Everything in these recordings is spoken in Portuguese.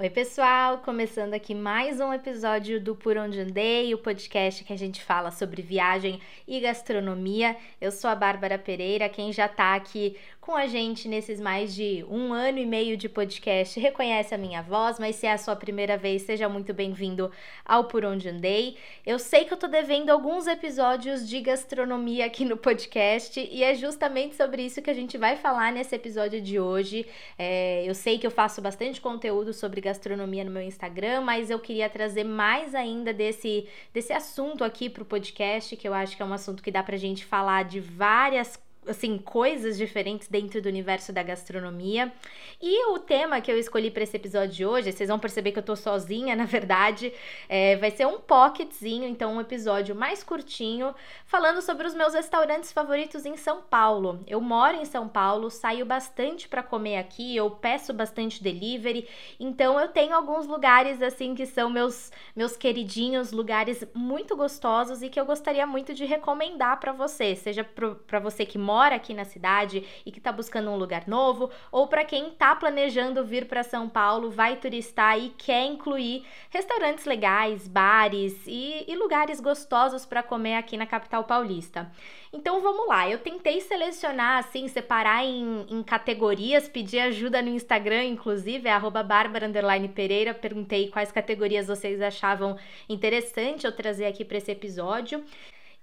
Oi, pessoal! Começando aqui mais um episódio do Por Onde Andei, o podcast que a gente fala sobre viagem e gastronomia. Eu sou a Bárbara Pereira, quem já tá aqui com a gente nesses mais de um ano e meio de podcast reconhece a minha voz, mas se é a sua primeira vez, seja muito bem-vindo ao Por Onde Andei. Eu sei que eu tô devendo alguns episódios de gastronomia aqui no podcast e é justamente sobre isso que a gente vai falar nesse episódio de hoje. É, eu sei que eu faço bastante conteúdo sobre gastronomia no meu Instagram, mas eu queria trazer mais ainda desse, desse assunto aqui pro podcast, que eu acho que é um assunto que dá pra gente falar de várias assim, coisas diferentes dentro do universo da gastronomia. E o tema que eu escolhi para esse episódio de hoje, vocês vão perceber que eu tô sozinha, na verdade, é, vai ser um pocketzinho, então um episódio mais curtinho, falando sobre os meus restaurantes favoritos em São Paulo. Eu moro em São Paulo, saio bastante para comer aqui, eu peço bastante delivery, então eu tenho alguns lugares assim que são meus meus queridinhos, lugares muito gostosos e que eu gostaria muito de recomendar para você, seja para você que mora mora aqui na cidade e que está buscando um lugar novo, ou para quem está planejando vir para São Paulo, vai turistar e quer incluir restaurantes legais, bares e, e lugares gostosos para comer aqui na capital paulista. Então vamos lá, eu tentei selecionar, assim, separar em, em categorias, pedi ajuda no Instagram, inclusive, é Pereira, perguntei quais categorias vocês achavam interessante eu trazer aqui para esse episódio.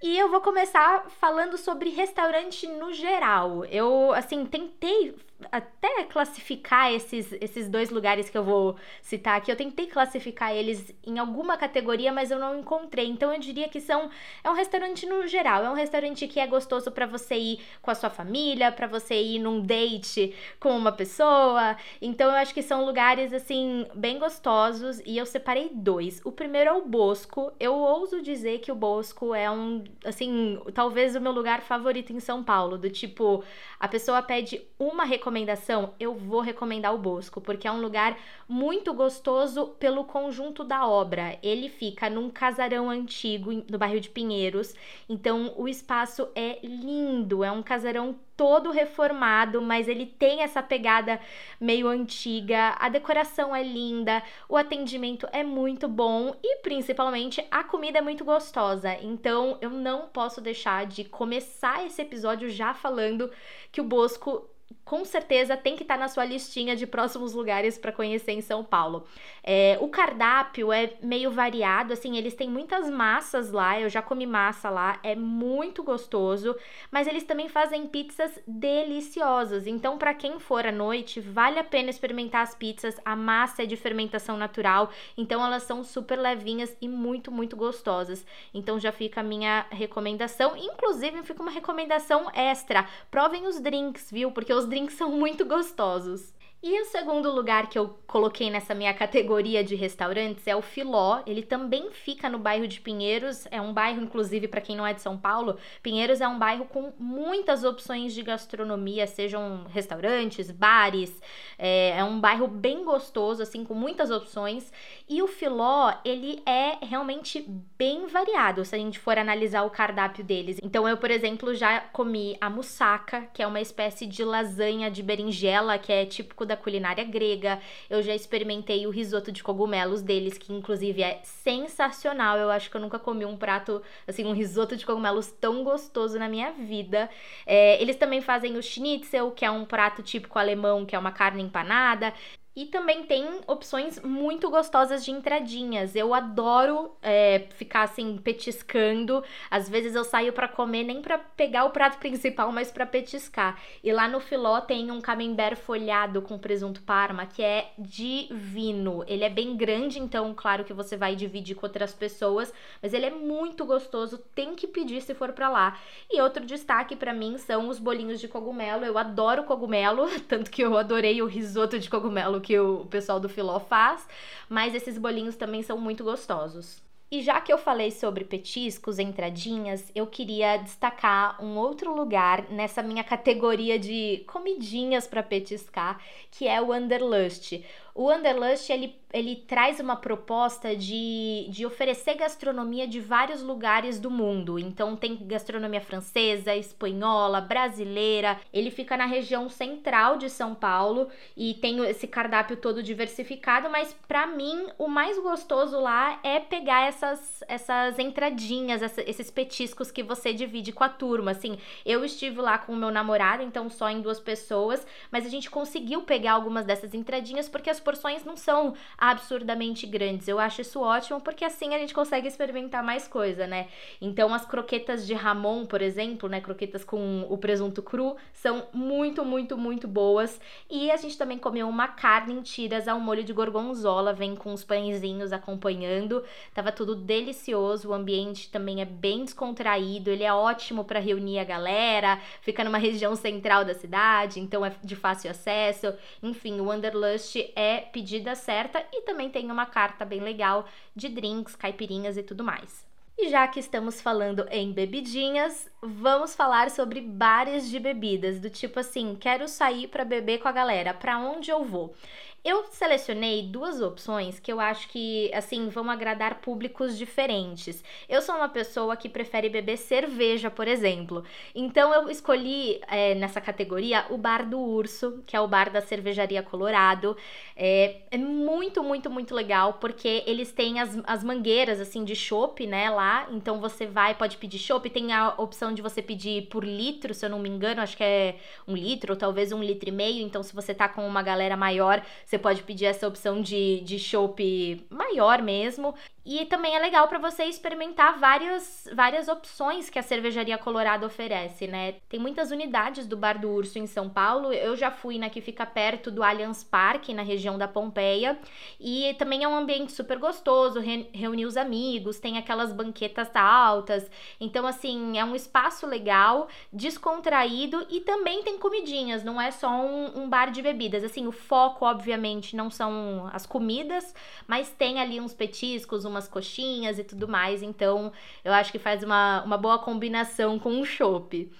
E eu vou começar falando sobre restaurante no geral. Eu, assim, tentei até classificar esses, esses dois lugares que eu vou citar aqui. Eu tentei classificar eles em alguma categoria, mas eu não encontrei. Então eu diria que são é um restaurante no geral, é um restaurante que é gostoso para você ir com a sua família, para você ir num date com uma pessoa. Então eu acho que são lugares assim bem gostosos e eu separei dois. O primeiro é o Bosco. Eu ouso dizer que o Bosco é um assim, talvez o meu lugar favorito em São Paulo, do tipo, a pessoa pede uma recomendação recomendação, eu vou recomendar o Bosco, porque é um lugar muito gostoso pelo conjunto da obra. Ele fica num casarão antigo no bairro de Pinheiros, então o espaço é lindo, é um casarão todo reformado, mas ele tem essa pegada meio antiga. A decoração é linda, o atendimento é muito bom e principalmente a comida é muito gostosa. Então eu não posso deixar de começar esse episódio já falando que o Bosco com certeza tem que estar tá na sua listinha de próximos lugares para conhecer em São Paulo. É, o cardápio é meio variado, assim, eles têm muitas massas lá, eu já comi massa lá, é muito gostoso, mas eles também fazem pizzas deliciosas. Então, para quem for à noite, vale a pena experimentar as pizzas. A massa é de fermentação natural, então elas são super levinhas e muito, muito gostosas. Então já fica a minha recomendação, inclusive fica uma recomendação extra. Provem os drinks, viu? Porque os drinks são muito gostosos. E o segundo lugar que eu coloquei nessa minha categoria de restaurantes é o Filó. Ele também fica no bairro de Pinheiros. É um bairro, inclusive, para quem não é de São Paulo, Pinheiros é um bairro com muitas opções de gastronomia, sejam restaurantes, bares. É, é um bairro bem gostoso, assim, com muitas opções. E o Filó, ele é realmente bem variado, se a gente for analisar o cardápio deles. Então, eu, por exemplo, já comi a moussaka, que é uma espécie de lasanha de berinjela, que é típico da culinária grega. Eu já experimentei o risoto de cogumelos deles, que inclusive é sensacional. Eu acho que eu nunca comi um prato, assim, um risoto de cogumelos tão gostoso na minha vida. É, eles também fazem o schnitzel, que é um prato típico alemão, que é uma carne empanada. E também tem opções muito gostosas de entradinhas. Eu adoro é, ficar assim petiscando. Às vezes eu saio para comer nem para pegar o prato principal, mas para petiscar. E lá no Filó tem um camembert folhado com presunto parma que é divino. Ele é bem grande, então claro que você vai dividir com outras pessoas, mas ele é muito gostoso. Tem que pedir se for para lá. E outro destaque para mim são os bolinhos de cogumelo. Eu adoro cogumelo, tanto que eu adorei o risoto de cogumelo que o pessoal do Filó faz, mas esses bolinhos também são muito gostosos. E já que eu falei sobre petiscos, entradinhas, eu queria destacar um outro lugar nessa minha categoria de comidinhas para petiscar, que é o Wanderlust. O Wanderlust, ele, ele traz uma proposta de, de oferecer gastronomia de vários lugares do mundo. Então tem gastronomia francesa, espanhola, brasileira. Ele fica na região central de São Paulo e tem esse cardápio todo diversificado, mas para mim o mais gostoso lá é pegar essas essas entradinhas, essa, esses petiscos que você divide com a turma. Assim, eu estive lá com o meu namorado, então só em duas pessoas, mas a gente conseguiu pegar algumas dessas entradinhas porque as porções não são absurdamente grandes. Eu acho isso ótimo porque assim a gente consegue experimentar mais coisa, né? Então as croquetas de Ramon, por exemplo, né, croquetas com o presunto cru, são muito, muito, muito boas. E a gente também comeu uma carne em tiras ao molho de gorgonzola, vem com os pãezinhos acompanhando. Tava tudo delicioso, o ambiente também é bem descontraído, ele é ótimo para reunir a galera, fica numa região central da cidade, então é de fácil acesso. Enfim, o Wanderlust é pedida certa e também tem uma carta bem legal de drinks, caipirinhas e tudo mais. E já que estamos falando em bebidinhas, vamos falar sobre bares de bebidas, do tipo assim, quero sair para beber com a galera, para onde eu vou? Eu selecionei duas opções que eu acho que, assim, vão agradar públicos diferentes. Eu sou uma pessoa que prefere beber cerveja, por exemplo. Então eu escolhi é, nessa categoria o Bar do Urso, que é o bar da Cervejaria Colorado. É, é muito, muito, muito legal, porque eles têm as, as mangueiras, assim, de chopp, né, lá. Então você vai, pode pedir chopp. Tem a opção de você pedir por litro, se eu não me engano, acho que é um litro, ou talvez um litro e meio. Então se você tá com uma galera maior, você pode pedir essa opção de, de chopp maior mesmo. E também é legal para você experimentar várias, várias opções que a Cervejaria Colorado oferece, né? Tem muitas unidades do Bar do Urso em São Paulo. Eu já fui na que fica perto do Allianz Parque, na região da Pompeia. E também é um ambiente super gostoso, re reunir os amigos, tem aquelas banquetas altas. Então, assim, é um espaço legal, descontraído e também tem comidinhas, não é só um, um bar de bebidas. Assim, o foco, obviamente, não são as comidas, mas tem ali uns petiscos, uma umas coxinhas e tudo mais. Então, eu acho que faz uma, uma boa combinação com o chopp.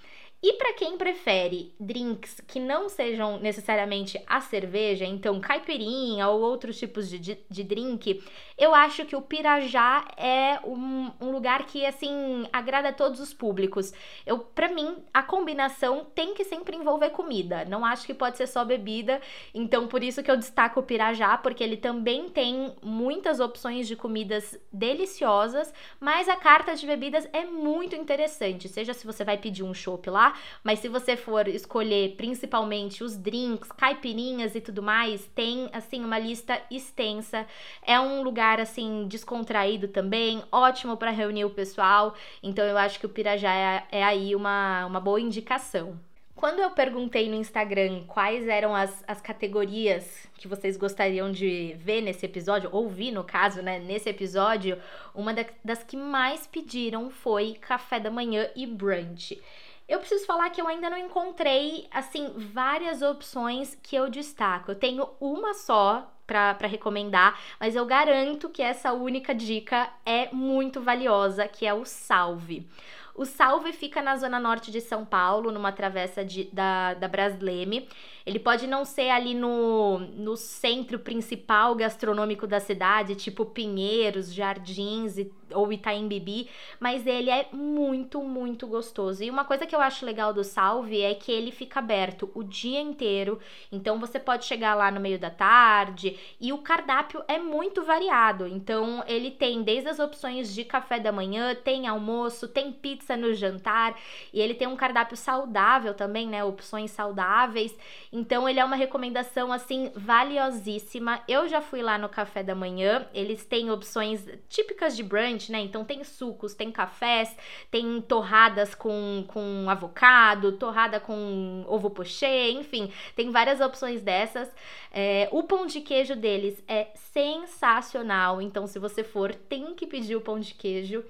E para quem prefere drinks que não sejam necessariamente a cerveja, então caipirinha ou outros tipos de, de, de drink, eu acho que o Pirajá é um, um, lugar que, assim, agrada a todos os públicos. Eu, para mim, a combinação tem que sempre envolver comida. Não acho que pode ser só bebida. Então, por isso que eu destaco o Pirajá, porque ele também tem muitas opções de comidas deliciosas, mas a carta de bebidas é muito interessante. Seja se você vai pedir um chopp lá, mas se você for escolher principalmente os drinks, caipirinhas e tudo mais, tem assim uma lista extensa. É um lugar assim descontraído também, ótimo para reunir o pessoal. Então eu acho que o Pirajá é, é aí uma, uma boa indicação. Quando eu perguntei no Instagram quais eram as, as categorias que vocês gostariam de ver nesse episódio, ouvir no caso, né, nesse episódio, uma das que mais pediram foi café da manhã e brunch. Eu preciso falar que eu ainda não encontrei, assim, várias opções que eu destaco. Eu tenho uma só para recomendar, mas eu garanto que essa única dica é muito valiosa, que é o Salve. O Salve fica na zona norte de São Paulo, numa travessa de, da, da Brasleme. Ele pode não ser ali no, no centro principal gastronômico da cidade, tipo Pinheiros, Jardins e, ou Itaim Bibi, mas ele é muito, muito gostoso. E uma coisa que eu acho legal do Salve é que ele fica aberto o dia inteiro, então você pode chegar lá no meio da tarde e o cardápio é muito variado. Então ele tem desde as opções de café da manhã, tem almoço, tem pizza no jantar e ele tem um cardápio saudável também, né? Opções saudáveis. Então ele é uma recomendação assim valiosíssima. Eu já fui lá no café da manhã, eles têm opções típicas de brunch, né? Então tem sucos, tem cafés, tem torradas com, com avocado, torrada com ovo pochê, enfim, tem várias opções dessas. É, o pão de queijo deles é sensacional, então se você for, tem que pedir o pão de queijo.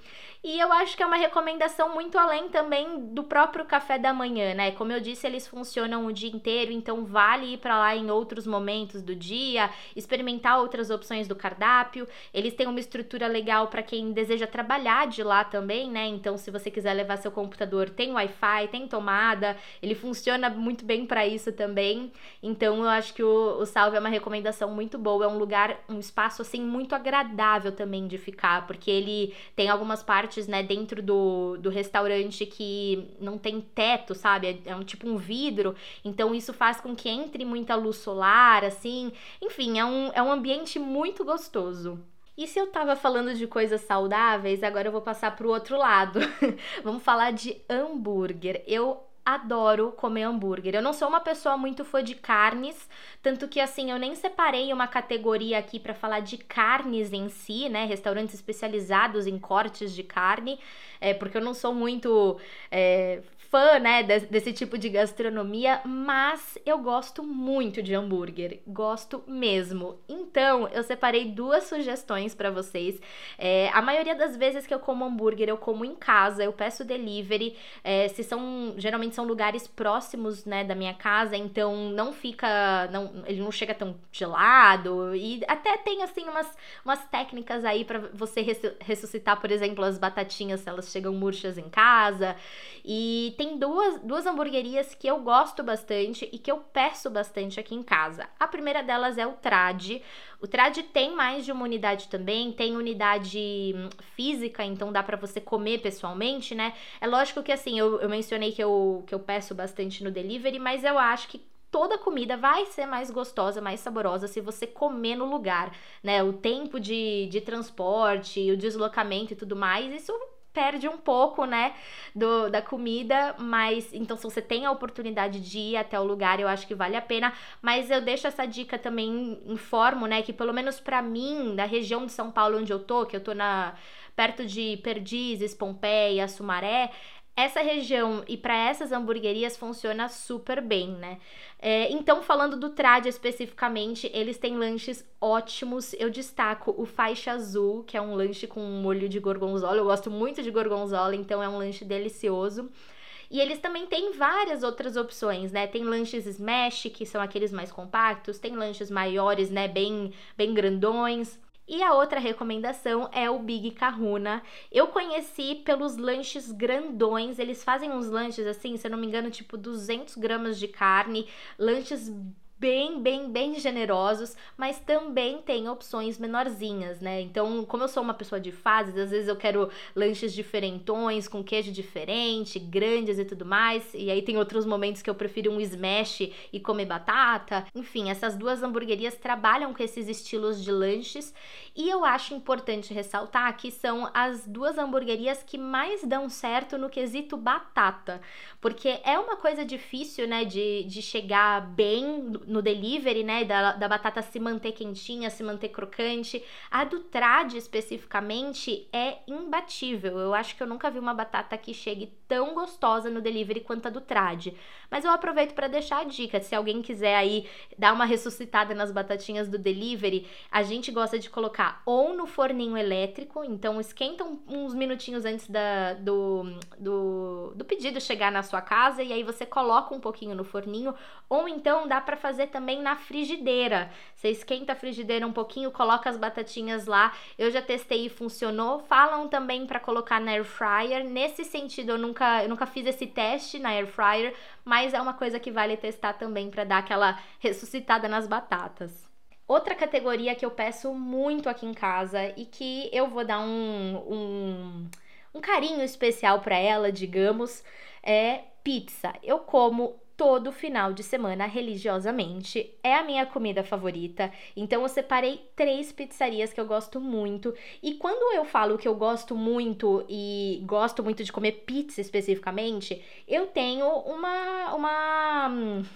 E eu acho que é uma recomendação são muito além também do próprio café da manhã, né? Como eu disse, eles funcionam o dia inteiro, então vale ir para lá em outros momentos do dia, experimentar outras opções do cardápio. Eles têm uma estrutura legal para quem deseja trabalhar de lá também, né? Então, se você quiser levar seu computador, tem Wi-Fi, tem tomada, ele funciona muito bem para isso também. Então, eu acho que o, o Salve é uma recomendação muito boa, é um lugar, um espaço assim muito agradável também de ficar, porque ele tem algumas partes, né, dentro do, do restaurante que não tem teto, sabe? É, é um tipo um vidro, então isso faz com que entre muita luz solar, assim. Enfim, é um, é um ambiente muito gostoso. E se eu tava falando de coisas saudáveis, agora eu vou passar pro outro lado. Vamos falar de hambúrguer. Eu adoro comer hambúrguer. Eu não sou uma pessoa muito fã de carnes, tanto que assim, eu nem separei uma categoria aqui para falar de carnes em si, né? Restaurantes especializados em cortes de carne, é, porque eu não sou muito é, fã, né, desse tipo de gastronomia, mas eu gosto muito de hambúrguer, gosto mesmo. Então, eu separei duas sugestões para vocês. É, a maioria das vezes que eu como hambúrguer, eu como em casa, eu peço delivery. É, se são, geralmente são lugares próximos, né, da minha casa, então não fica, não, ele não chega tão gelado e até tem assim umas, umas técnicas aí para você ressuscitar, por exemplo, as batatinhas se elas chegam murchas em casa. E tem tem duas, duas hamburguerias que eu gosto bastante e que eu peço bastante aqui em casa. A primeira delas é o Trad. O Trad tem mais de uma unidade também, tem unidade hum, física, então dá para você comer pessoalmente, né? É lógico que assim, eu, eu mencionei que eu, que eu peço bastante no delivery, mas eu acho que toda comida vai ser mais gostosa, mais saborosa se você comer no lugar, né? O tempo de, de transporte, o deslocamento e tudo mais, isso perde um pouco, né, do, da comida, mas então se você tem a oportunidade de ir até o lugar, eu acho que vale a pena, mas eu deixo essa dica também, informo, né, que pelo menos para mim, da região de São Paulo onde eu tô, que eu tô na perto de Perdizes, Pompeia, Sumaré, essa região e para essas hamburguerias funciona super bem, né? É, então, falando do Trad especificamente, eles têm lanches ótimos. Eu destaco o Faixa Azul, que é um lanche com molho de gorgonzola. Eu gosto muito de gorgonzola, então é um lanche delicioso. E eles também têm várias outras opções, né? Tem lanches smash, que são aqueles mais compactos, tem lanches maiores, né, bem bem grandões. E a outra recomendação é o Big Kahuna. Eu conheci pelos lanches grandões. Eles fazem uns lanches assim, se eu não me engano, tipo 200 gramas de carne, lanches bem, bem, bem generosos, mas também tem opções menorzinhas, né? Então, como eu sou uma pessoa de fases, às vezes eu quero lanches diferentões, com queijo diferente, grandes e tudo mais, e aí tem outros momentos que eu prefiro um smash e comer batata. Enfim, essas duas hamburguerias trabalham com esses estilos de lanches, e eu acho importante ressaltar que são as duas hamburguerias que mais dão certo no quesito batata, porque é uma coisa difícil, né, de, de chegar bem no delivery, né? Da, da batata se manter quentinha, se manter crocante. A do Trad especificamente é imbatível. Eu acho que eu nunca vi uma batata que chegue tão gostosa no delivery quanto a do Trad. Mas eu aproveito para deixar a dica, se alguém quiser aí dar uma ressuscitada nas batatinhas do delivery, a gente gosta de colocar ou no forninho elétrico, então esquenta uns minutinhos antes da, do, do, do pedido chegar na sua casa e aí você coloca um pouquinho no forninho, ou então dá para fazer fazer também na frigideira. Você esquenta a frigideira um pouquinho, coloca as batatinhas lá. Eu já testei e funcionou. Falam também para colocar na air fryer. Nesse sentido, eu nunca, eu nunca fiz esse teste na air fryer, mas é uma coisa que vale testar também para dar aquela ressuscitada nas batatas. Outra categoria que eu peço muito aqui em casa e que eu vou dar um, um, um carinho especial para ela, digamos, é pizza. Eu como todo final de semana religiosamente. É a minha comida favorita. Então eu separei três pizzarias que eu gosto muito. E quando eu falo que eu gosto muito e gosto muito de comer pizza especificamente, eu tenho uma uma,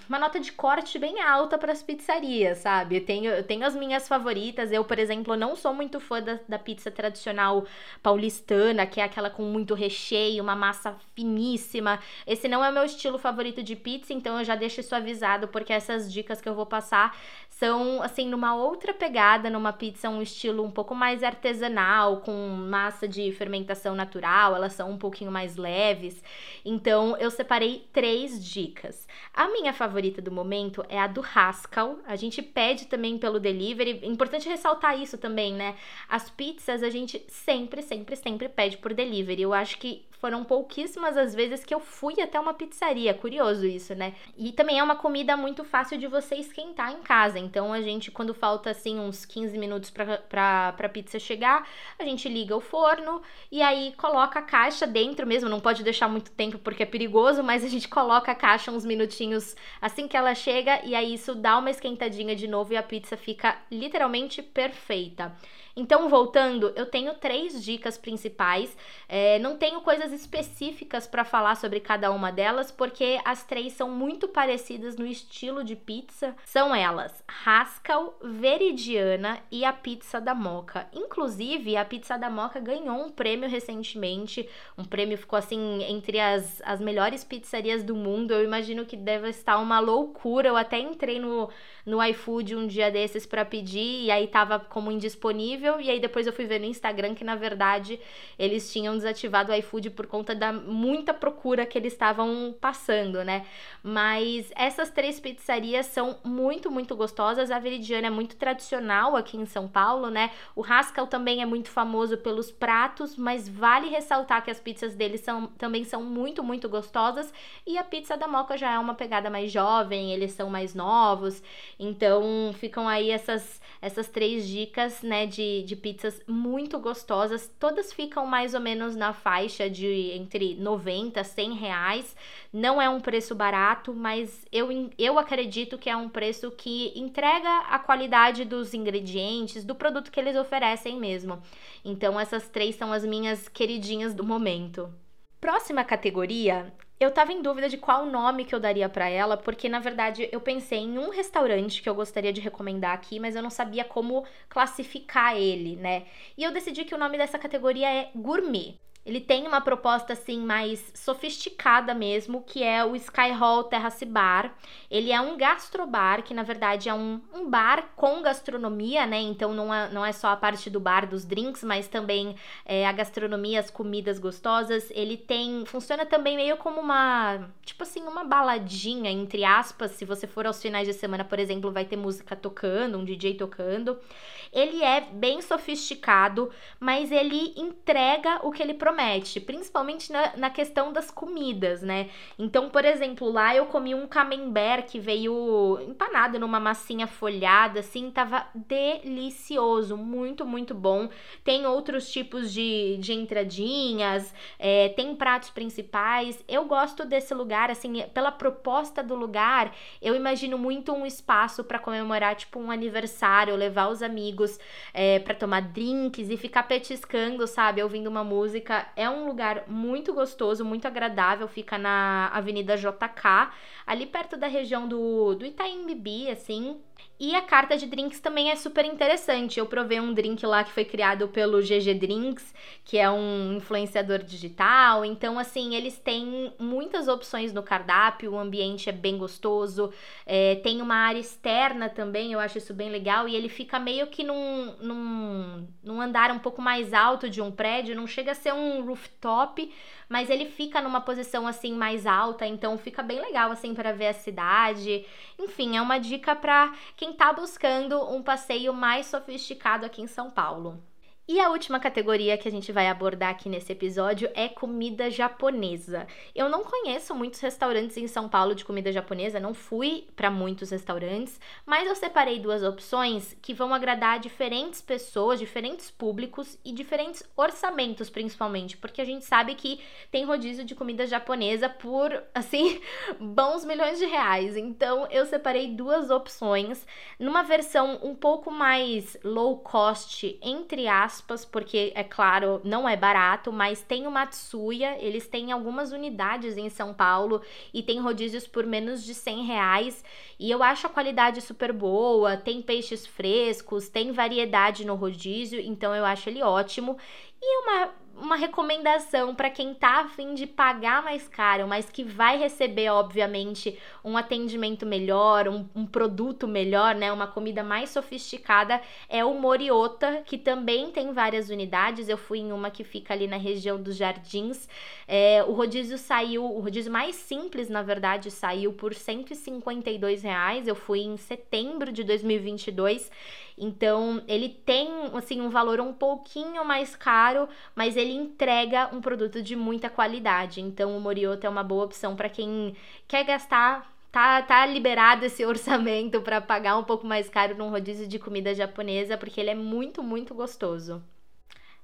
uma nota de corte bem alta para as pizzarias, sabe? Eu tenho, eu tenho as minhas favoritas. Eu, por exemplo, não sou muito fã da, da pizza tradicional paulistana, que é aquela com muito recheio, uma massa finíssima. Esse não é o meu estilo favorito de pizza então eu já deixo isso avisado, porque essas dicas que eu vou passar são assim numa outra pegada, numa pizza um estilo um pouco mais artesanal, com massa de fermentação natural, elas são um pouquinho mais leves. Então eu separei três dicas. A minha favorita do momento é a do Haskell. A gente pede também pelo delivery. Importante ressaltar isso também, né? As pizzas a gente sempre, sempre, sempre pede por delivery. Eu acho que foram pouquíssimas as vezes que eu fui até uma pizzaria. Curioso isso, né? E também é uma comida muito fácil de você esquentar em casa. Então a gente, quando falta assim uns 15 minutos pra, pra pizza chegar, a gente liga o forno e aí coloca a caixa dentro mesmo. Não pode deixar muito tempo porque é perigoso, mas a gente coloca a caixa uns minutinhos assim que ela chega e aí isso dá uma esquentadinha de novo e a pizza fica literalmente perfeita. Então, voltando, eu tenho três dicas principais. É, não tenho coisas específicas para falar sobre cada uma delas, porque as três são muito parecidas no estilo de pizza. São elas: Haskell, Veridiana e a pizza da Moca. Inclusive, a pizza da Moca ganhou um prêmio recentemente. Um prêmio ficou assim entre as, as melhores pizzarias do mundo. Eu imagino que deve estar uma loucura. Eu até entrei no no iFood um dia desses para pedir e aí tava como indisponível e aí depois eu fui ver no Instagram que na verdade eles tinham desativado o iFood por conta da muita procura que eles estavam passando, né? Mas essas três pizzarias são muito, muito gostosas. A Veridiana é muito tradicional aqui em São Paulo, né? O Haskell também é muito famoso pelos pratos, mas vale ressaltar que as pizzas deles são, também são muito, muito gostosas. E a pizza da Moca já é uma pegada mais jovem, eles são mais novos. Então ficam aí essas, essas três dicas, né, de, de pizzas muito gostosas. Todas ficam mais ou menos na faixa de entre 90 a 100 reais. Não é um preço barato, mas eu, eu acredito que é um preço que entrega a qualidade dos ingredientes, do produto que eles oferecem mesmo. Então essas três são as minhas queridinhas do momento. Próxima categoria eu tava em dúvida de qual nome que eu daria para ela, porque na verdade eu pensei em um restaurante que eu gostaria de recomendar aqui, mas eu não sabia como classificar ele, né? E eu decidi que o nome dessa categoria é gourmet. Ele tem uma proposta assim mais sofisticada mesmo, que é o Sky Hall Terrace Bar. Ele é um gastrobar, que na verdade é um, um bar com gastronomia, né? Então não é, não é só a parte do bar dos drinks, mas também é, a gastronomia, as comidas gostosas. Ele tem. Funciona também meio como uma. Tipo assim, uma baladinha, entre aspas. Se você for aos finais de semana, por exemplo, vai ter música tocando, um DJ tocando. Ele é bem sofisticado, mas ele entrega o que ele promete, principalmente na, na questão das comidas, né? Então, por exemplo, lá eu comi um camembert que veio empanado numa massinha folhada, assim, tava delicioso, muito, muito bom. Tem outros tipos de, de entradinhas, é, tem pratos principais. Eu gosto desse lugar, assim, pela proposta do lugar, eu imagino muito um espaço para comemorar, tipo, um aniversário, levar os amigos amigos é, para tomar drinks e ficar petiscando, sabe? Ouvindo uma música. É um lugar muito gostoso, muito agradável. Fica na Avenida JK, ali perto da região do, do Itaim Bibi, assim. E a carta de drinks também é super interessante. Eu provei um drink lá que foi criado pelo GG Drinks, que é um influenciador digital. Então, assim, eles têm muitas opções no cardápio, o ambiente é bem gostoso. É, tem uma área externa também, eu acho isso bem legal. E ele fica meio que num, num, num andar um pouco mais alto de um prédio, não chega a ser um rooftop, mas ele fica numa posição assim mais alta, então fica bem legal assim para ver a cidade. Enfim, é uma dica para quem tá buscando um passeio mais sofisticado aqui em São Paulo. E a última categoria que a gente vai abordar aqui nesse episódio é comida japonesa. Eu não conheço muitos restaurantes em São Paulo de comida japonesa, não fui para muitos restaurantes, mas eu separei duas opções que vão agradar diferentes pessoas, diferentes públicos e diferentes orçamentos, principalmente, porque a gente sabe que tem rodízio de comida japonesa por, assim, bons milhões de reais. Então, eu separei duas opções numa versão um pouco mais low cost, entre aspas aspas, porque é claro, não é barato, mas tem o Matsuya, eles têm algumas unidades em São Paulo e tem rodízios por menos de 100 reais. E eu acho a qualidade super boa, tem peixes frescos, tem variedade no rodízio, então eu acho ele ótimo. E uma uma recomendação para quem tá afim de pagar mais caro, mas que vai receber, obviamente, um atendimento melhor, um, um produto melhor, né? Uma comida mais sofisticada, é o Moriota, que também tem várias unidades. Eu fui em uma que fica ali na região dos Jardins. É, o rodízio saiu, o rodízio mais simples, na verdade, saiu por 152 reais. Eu fui em setembro de 2022 então, ele tem assim um valor um pouquinho mais caro, mas ele entrega um produto de muita qualidade. Então, o Morioto é uma boa opção para quem quer gastar tá, tá liberado esse orçamento para pagar um pouco mais caro num rodízio de comida japonesa, porque ele é muito, muito gostoso.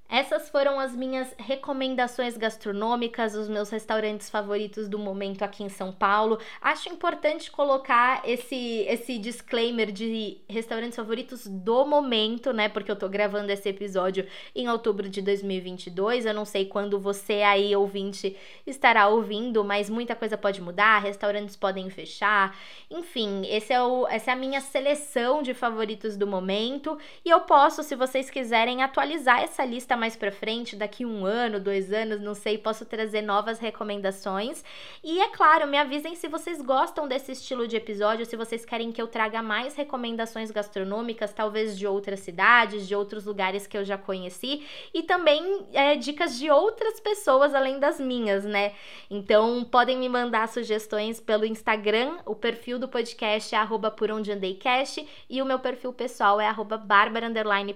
Essas foram as minhas recomendações gastronômicas, os meus restaurantes favoritos do momento aqui em São Paulo. Acho importante colocar esse esse disclaimer de restaurantes favoritos do momento, né? Porque eu tô gravando esse episódio em outubro de 2022. Eu não sei quando você aí ouvinte estará ouvindo, mas muita coisa pode mudar, restaurantes podem fechar. Enfim, esse é o, essa é a minha seleção de favoritos do momento e eu posso, se vocês quiserem, atualizar essa lista mais para frente, daqui um ano, dois anos, não sei, posso trazer novas recomendações. E é claro, me avisem se vocês gostam desse estilo de episódio, se vocês querem que eu traga mais recomendações gastronômicas, talvez de outras cidades, de outros lugares que eu já conheci, e também é, dicas de outras pessoas além das minhas, né? Então podem me mandar sugestões pelo Instagram, o perfil do podcast é arroba por onde andei cast, e o meu perfil pessoal é arroba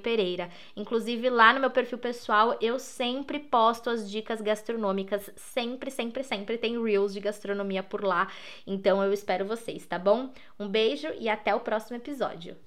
Pereira. Inclusive lá no meu perfil pessoal pessoal, eu sempre posto as dicas gastronômicas, sempre, sempre, sempre tem reels de gastronomia por lá. Então eu espero vocês, tá bom? Um beijo e até o próximo episódio.